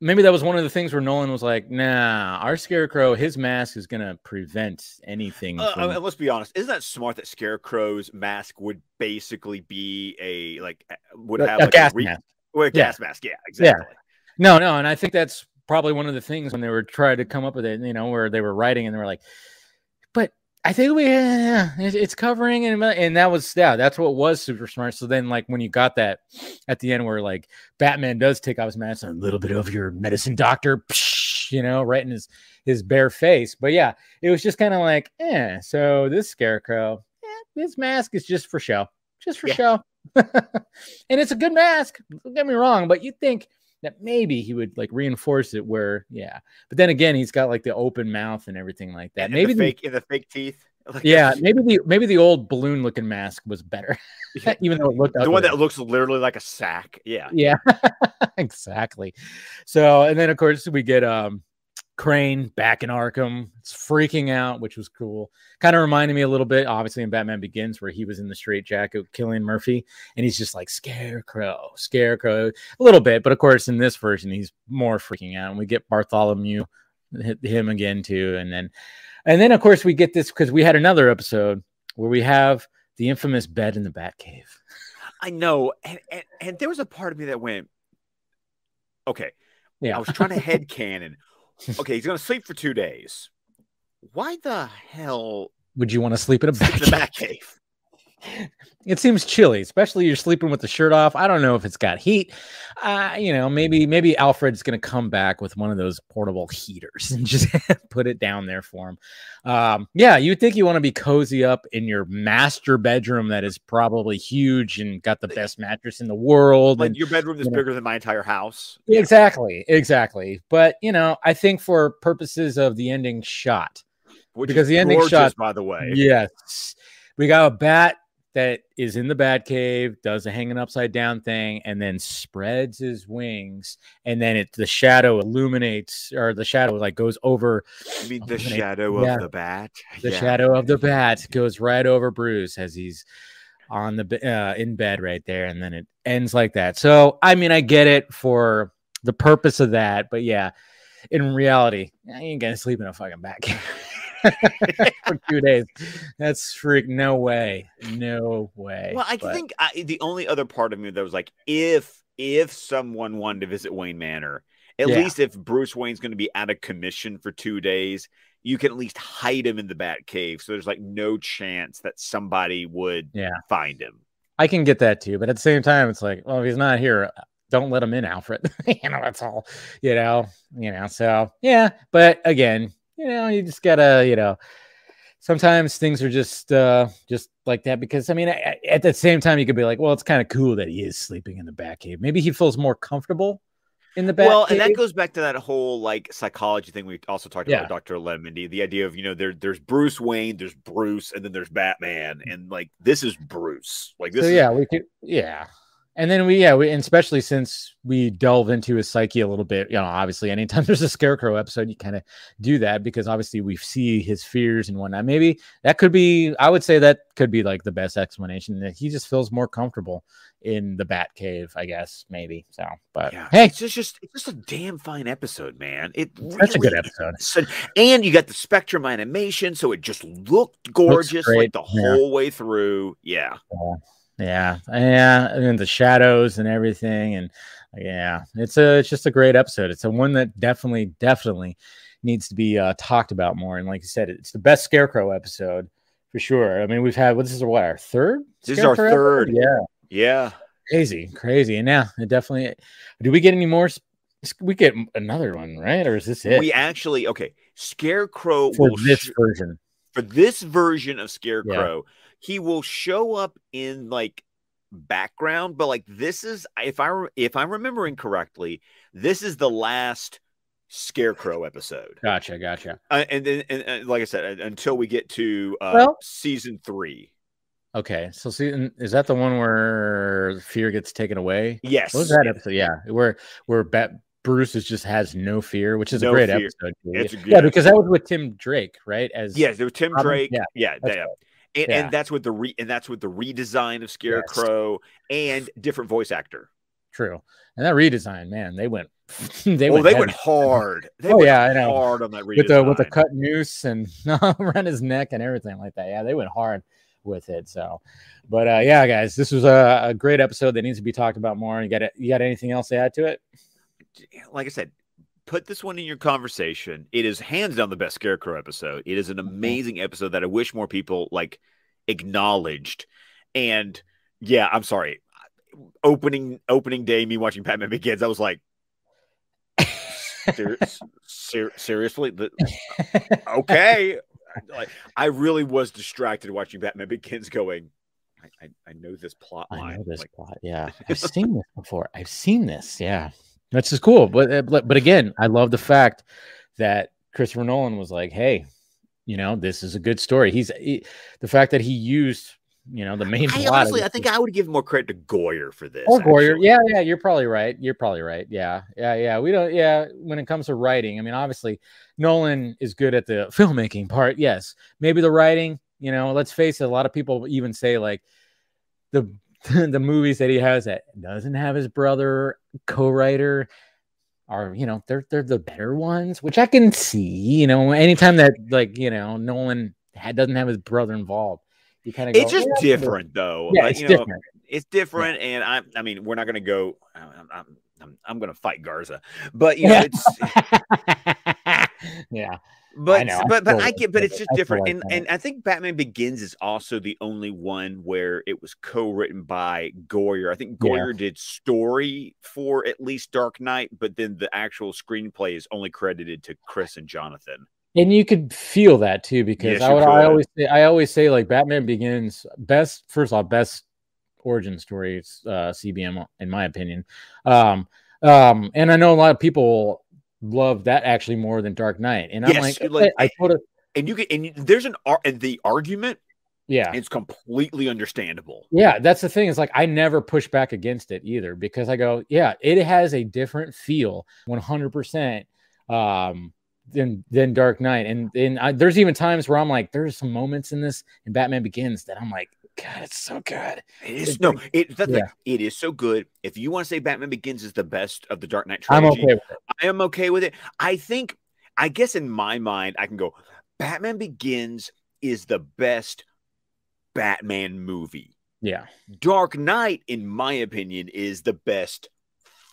maybe that was one of the things where Nolan was like, "Nah, our Scarecrow, his mask is gonna prevent anything." Uh, from... let's be honest. Isn't that smart that Scarecrow's mask would basically be a like would have a, like gas a re- mask? A gas yeah. mask. Yeah, exactly. Yeah. No, no, and I think that's probably one of the things when they were trying to come up with it. You know, where they were writing and they were like, "But I think we yeah, it's covering and and that was yeah that's what was super smart. So then like when you got that at the end where like Batman does take off his mask a little bit of your medicine doctor, you know, right in his his bare face. But yeah, it was just kind of like yeah. So this scarecrow, eh, this mask is just for show, just for yeah. show, and it's a good mask. Don't get me wrong, but you think that maybe he would like reinforce it where yeah but then again he's got like the open mouth and everything like that and maybe the fake in the fake teeth Like, yeah, maybe the maybe the old balloon looking mask was better, even though it looked the ugly. one that looks literally like a sack. Yeah. yeah, exactly. So, and then of course we get um Crane back in Arkham. It's freaking out, which was cool. Kind of reminded me a little bit, obviously, in Batman Begins, where he was in the straight jacket killing Murphy, and he's just like scarecrow, scarecrow, a little bit. But of course, in this version, he's more freaking out. And we get Bartholomew, hit him again too, and then, and then of course we get this because we had another episode where we have the infamous bed in the Batcave. I know. And, and, and there was a part of me that went, okay. Yeah. I was trying to head canon. Okay, he's gonna sleep for two days. Why the hell Would you want to sleep in a sleep in? Batcave? it seems chilly, especially you're sleeping with the shirt off. I don't know if it's got heat. Uh, you know, maybe maybe Alfred's gonna come back with one of those portable heaters and just put it down there for him. Um, yeah, you think you want to be cozy up in your master bedroom that is probably huge and got the best mattress in the world. Like and your bedroom is you know. bigger than my entire house. exactly, exactly. But you know, I think for purposes of the ending shot, Which Because is the ending gorgeous, shot- by the way. Yes. We got a bat that is in the bat cave, does a hanging upside down thing, and then spreads his wings, and then it the shadow illuminates or the shadow like goes over I mean, the shadow yeah. of the bat. the Yeah. shadow of the bat goes right over Bruce as he's on the uh, in bed right there, and then it ends like that. So I mean, I get it for the purpose of that, but yeah, in reality, I ain't gonna sleep in a fucking bat cave. for two days. That's freak. No way. No way. Well, I But- think I, the only other part of me that was like, if if someone wanted to visit Wayne Manor, at Yeah. least if Bruce Wayne's going to be out of commission for two days, you can at least hide him in the Bat Cave, so there's like no chance that somebody would Yeah. find him. I can get that too, but at the same time, it's like, well, if he's not here, don't let him in, Alfred. you know, that's all. You know, you know. So yeah, but again, you know, you just gotta, you know, sometimes things are just, uh just like that because I mean, I- at the same time, you could be like, well, it's kind of cool that he is sleeping in the back cave. Maybe he feels more comfortable in the back. well, and that goes back to that whole like psychology thing we also talked Yeah. about Dr. Lemondy, the idea of, you know, there there's Bruce Wayne, there's Bruce, and then there's Batman, and like this is Bruce. Like this so is yeah, we could yeah. And then we yeah, we and especially since we delve into his psyche a little bit, you know, obviously anytime there's a scarecrow episode, you kind of do that because obviously we see his fears and whatnot. Maybe that could be I would say that could be like the best explanation that he just feels more comfortable in the bat cave, I guess, maybe. So but Yeah, hey, it's just, just it's just a damn fine episode, man. It that's a good episode. So, and you got the spectrum animation, so it just looked gorgeous like the yeah. whole way through. Yeah, Yeah, yeah, yeah, and the shadows and everything, and yeah, it's a it's just a great episode. It's a one that definitely definitely needs to be uh, talked about more. And like you said, it's the best Scarecrow episode for sure. I mean, we've had what this is what our third. This is our third. episode? Yeah, yeah. crazy, crazy, and yeah, it definitely. Do we get any more? We get another one, right? Or is this it We actually okay. Scarecrow for this sh- version? for this version of Scarecrow, he will show up in like background, but like this is if I re- if I'm remembering correctly, this is the last Scarecrow episode. Gotcha, gotcha. Uh, and then, and, and like I said, uh, until we get to uh, Well- season three. Okay, so see, and is that the one where fear gets taken away? Yes, What was that episode? Yeah, where where Bat Bruce is just has no fear, which is No a great fear. episode. too. It's yeah. yeah, because that was with Tim Drake, right? As Yes, there was Tim Robin? Drake. Yeah, Yeah, yeah. right. And, Yeah. and that's with the re and that's with the redesign of Scarecrow and different voice actor. true. And that redesign, man, they went they They, went they went hard. They Oh, went yeah, I know. hard on that redesign. with the with the cut noose and around his neck and everything like that. Yeah, they went hard with it. So, but uh, yeah, guys, this was a, a great episode that needs to be talked about more. You got it? You got anything else to add to it? like I said, put this one in your conversation. It is hands down the best Scarecrow episode. It is an mm-hmm. amazing episode that I wish more people like acknowledged. And yeah, I'm sorry. Opening opening day, me watching Batman Begins, I was like, ser- ser- seriously, okay. Like I really was distracted watching Batman Begins, going, I, I, I know this plot I know this Like, plot. Yeah, I've seen this before. I've seen this. Yeah, that's just cool. But uh, but but again, I love the fact that Christopher Nolan was like, "Hey, you know, this is a good story. He's he, the fact that he used you know the main. I honestly, I think I would give more credit to Goyer for this. Or Goyer, yeah, yeah, you're probably right. You're probably right. Yeah, yeah, yeah. We don't. Yeah, when it comes to writing, I mean, obviously, Nolan is good at the filmmaking part. Yes, maybe the writing. You know, let's face it. A lot of people even say like the the movies that he has that doesn't have his brother co-writer are you know they're they're the better ones, which I can see. You know, anytime that like you know Nolan had, doesn't have his brother involved you kind of it's just yeah, different though. Yeah, it's different. Know, it's different, yeah. and I I mean we're not going to go. I'm, I'm, I'm, I'm going to fight Garza, but you know it's yeah. But know, but but I get but it's just different, like and that. and I think Batman Begins is also the only one where it was co-written by Goyer. I think Goyer yeah. did story for at least Dark Knight, but then the actual screenplay is only credited to Chris and Jonathan and you could feel that too because yes, I would I always say I always say like Batman Begins best first off best origin story uh CBM in my opinion. Um um and I know a lot of people love that actually more than Dark Knight. And I'm yes, like, like I put it and you get and you, there's an and the argument yeah it's completely understandable yeah that's the thing is like i never push back against it either because i go yeah it has a different feel 100% um than than Dark Knight. And and I, there's even times where I'm like, there's some moments in this in Batman Begins that I'm like, God, it's so good. It is it's no, it yeah. it is so good. If you want to say Batman Begins is the best of the Dark Knight trilogy, I'm okay I am okay with it. I think, I guess in my mind, I can go. Batman Begins is the best Batman movie. Yeah. Dark Knight, in my opinion, is the best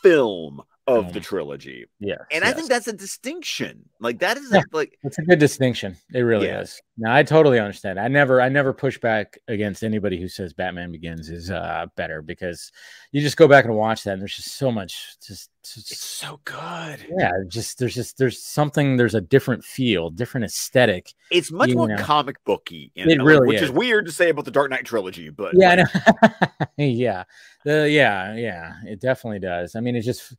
film of the mm. trilogy. Yeah. And yes. I think that's a distinction. Like that is yeah, a, like it's a good distinction. It really yeah. is. Now I totally understand. I never I never push back against anybody who says Batman Begins is uh better because you just go back and watch that and there's just so much just, just it's so good. Yeah, just there's just there's something there's a different feel, different aesthetic. It's much more know. comic booky, it really which is. is weird to say about the Dark Knight trilogy, but yeah, yeah. The yeah, yeah, it definitely does. I mean, it just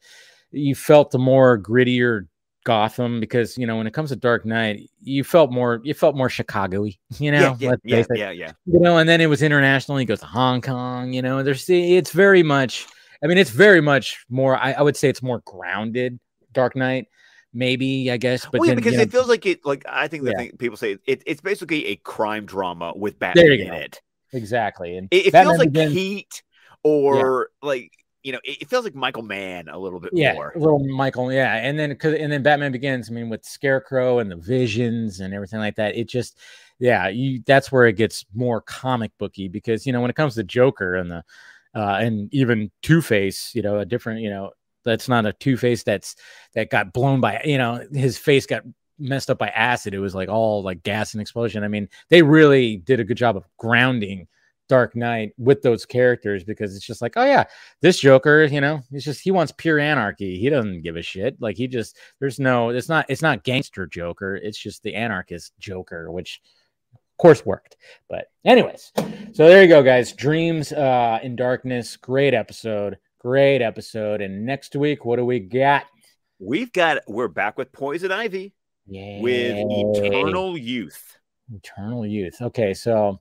you felt the more grittier Gotham because you know when it comes to Dark Knight, you felt more you felt more Chicago-y, you know. Yeah, yeah, yeah, yeah, yeah, You know, and then it was international. He goes to Hong Kong. You know, there's it's very much. I mean, it's very much more. I, I would say it's more grounded. Dark Knight, maybe I guess, but well, yeah, then, because you know, it feels like it. Like I think the yeah. thing people say it, it's basically a crime drama with Batman in it. Exactly, and it, it feels like begins, Heat or like you know, it, it, feels like Michael Mann a little bit yeah, more. A little Michael, yeah. And then cause and then Batman begins, I mean, with Scarecrow and the visions and everything like that. It just yeah, you that's where it gets more comic booky because you know, when it comes to Joker and the uh and even Two Face, you know, a different, you know, that's not a Two Face that's that got blown by, you know, his face got messed up by acid. It was like all like gas and explosion. I mean, they really did a good job of grounding Dark Knight with those characters because it's just like, oh yeah, this Joker, you know, he's just he wants pure anarchy. He doesn't give a shit. Like he just there's no it's not it's not gangster Joker. It's just the anarchist Joker, which of course worked. But anyways, so there you go, guys. Dreams uh in Darkness, great episode, great episode. And next week, what do we got? We've got we're back with Poison Ivy. Yeah. With Eternal Youth. Eternal Youth. Okay, so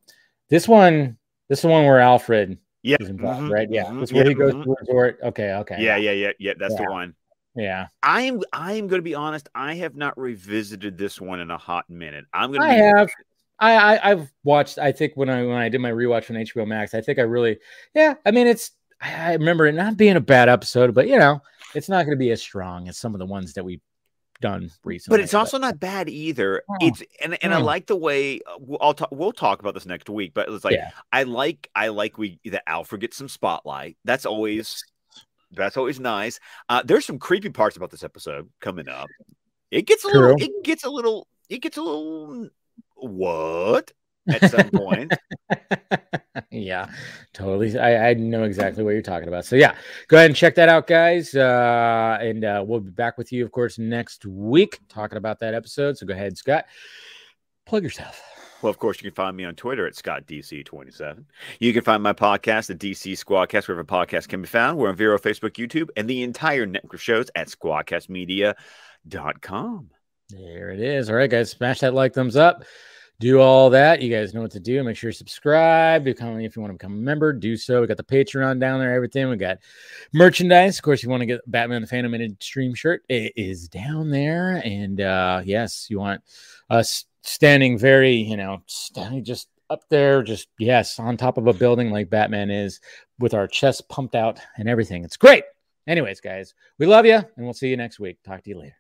this one this is the one where Alfred yeah. is involved, mm-hmm. right? Yeah. Mm-hmm. This is where he goes mm-hmm. to resort. Okay, okay. Yeah, yeah, yeah, yeah. That's yeah. the one. Yeah. I'm I'm gonna be honest, I have not revisited this one in a hot minute. I'm gonna I have I, I I've watched I think when I when I did my rewatch on HBO Max, I think I really yeah, I mean it's I remember it not being a bad episode, but you know, it's not gonna be as strong as some of the ones that we done recently. But it's also not bad either. Oh. It's and and I hmm. like the way uh, I'll talk. We'll talk about this next week. But it's like yeah. I like I like we that Alfred gets some spotlight. That's always that's always nice. Uh, there's some creepy parts about this episode coming up. It gets a True. little. It gets a little. It gets a little. What? At some point. yeah, totally. I, I know exactly what you're talking about. So yeah, go ahead and check that out, guys. Uh, and uh, we'll be back with you, of course, next week talking about that episode. So go ahead, Scott, plug yourself. Well, of course, you can find me on Twitter at ScottDC27. You can find my podcast, the DC Squadcast, wherever podcast can be found. We're on Vero, Facebook, YouTube, and the entire network of shows at squadcastmedia.com. There it is. All right, guys, smash that like, thumbs up. Do all that. You guys know what to do. Make sure you subscribe. Become if you want to become a member, do so. We got the Patreon down there, everything. We got merchandise. Of course, you want to get Batman the Phantom Minute stream shirt. It is down there. And uh yes, you want us standing very, you know, standing just up there, just yes, on top of a building like Batman is, with our chest pumped out and everything. It's great. Anyways, guys, we love you, and we'll see you next week. Talk to you later.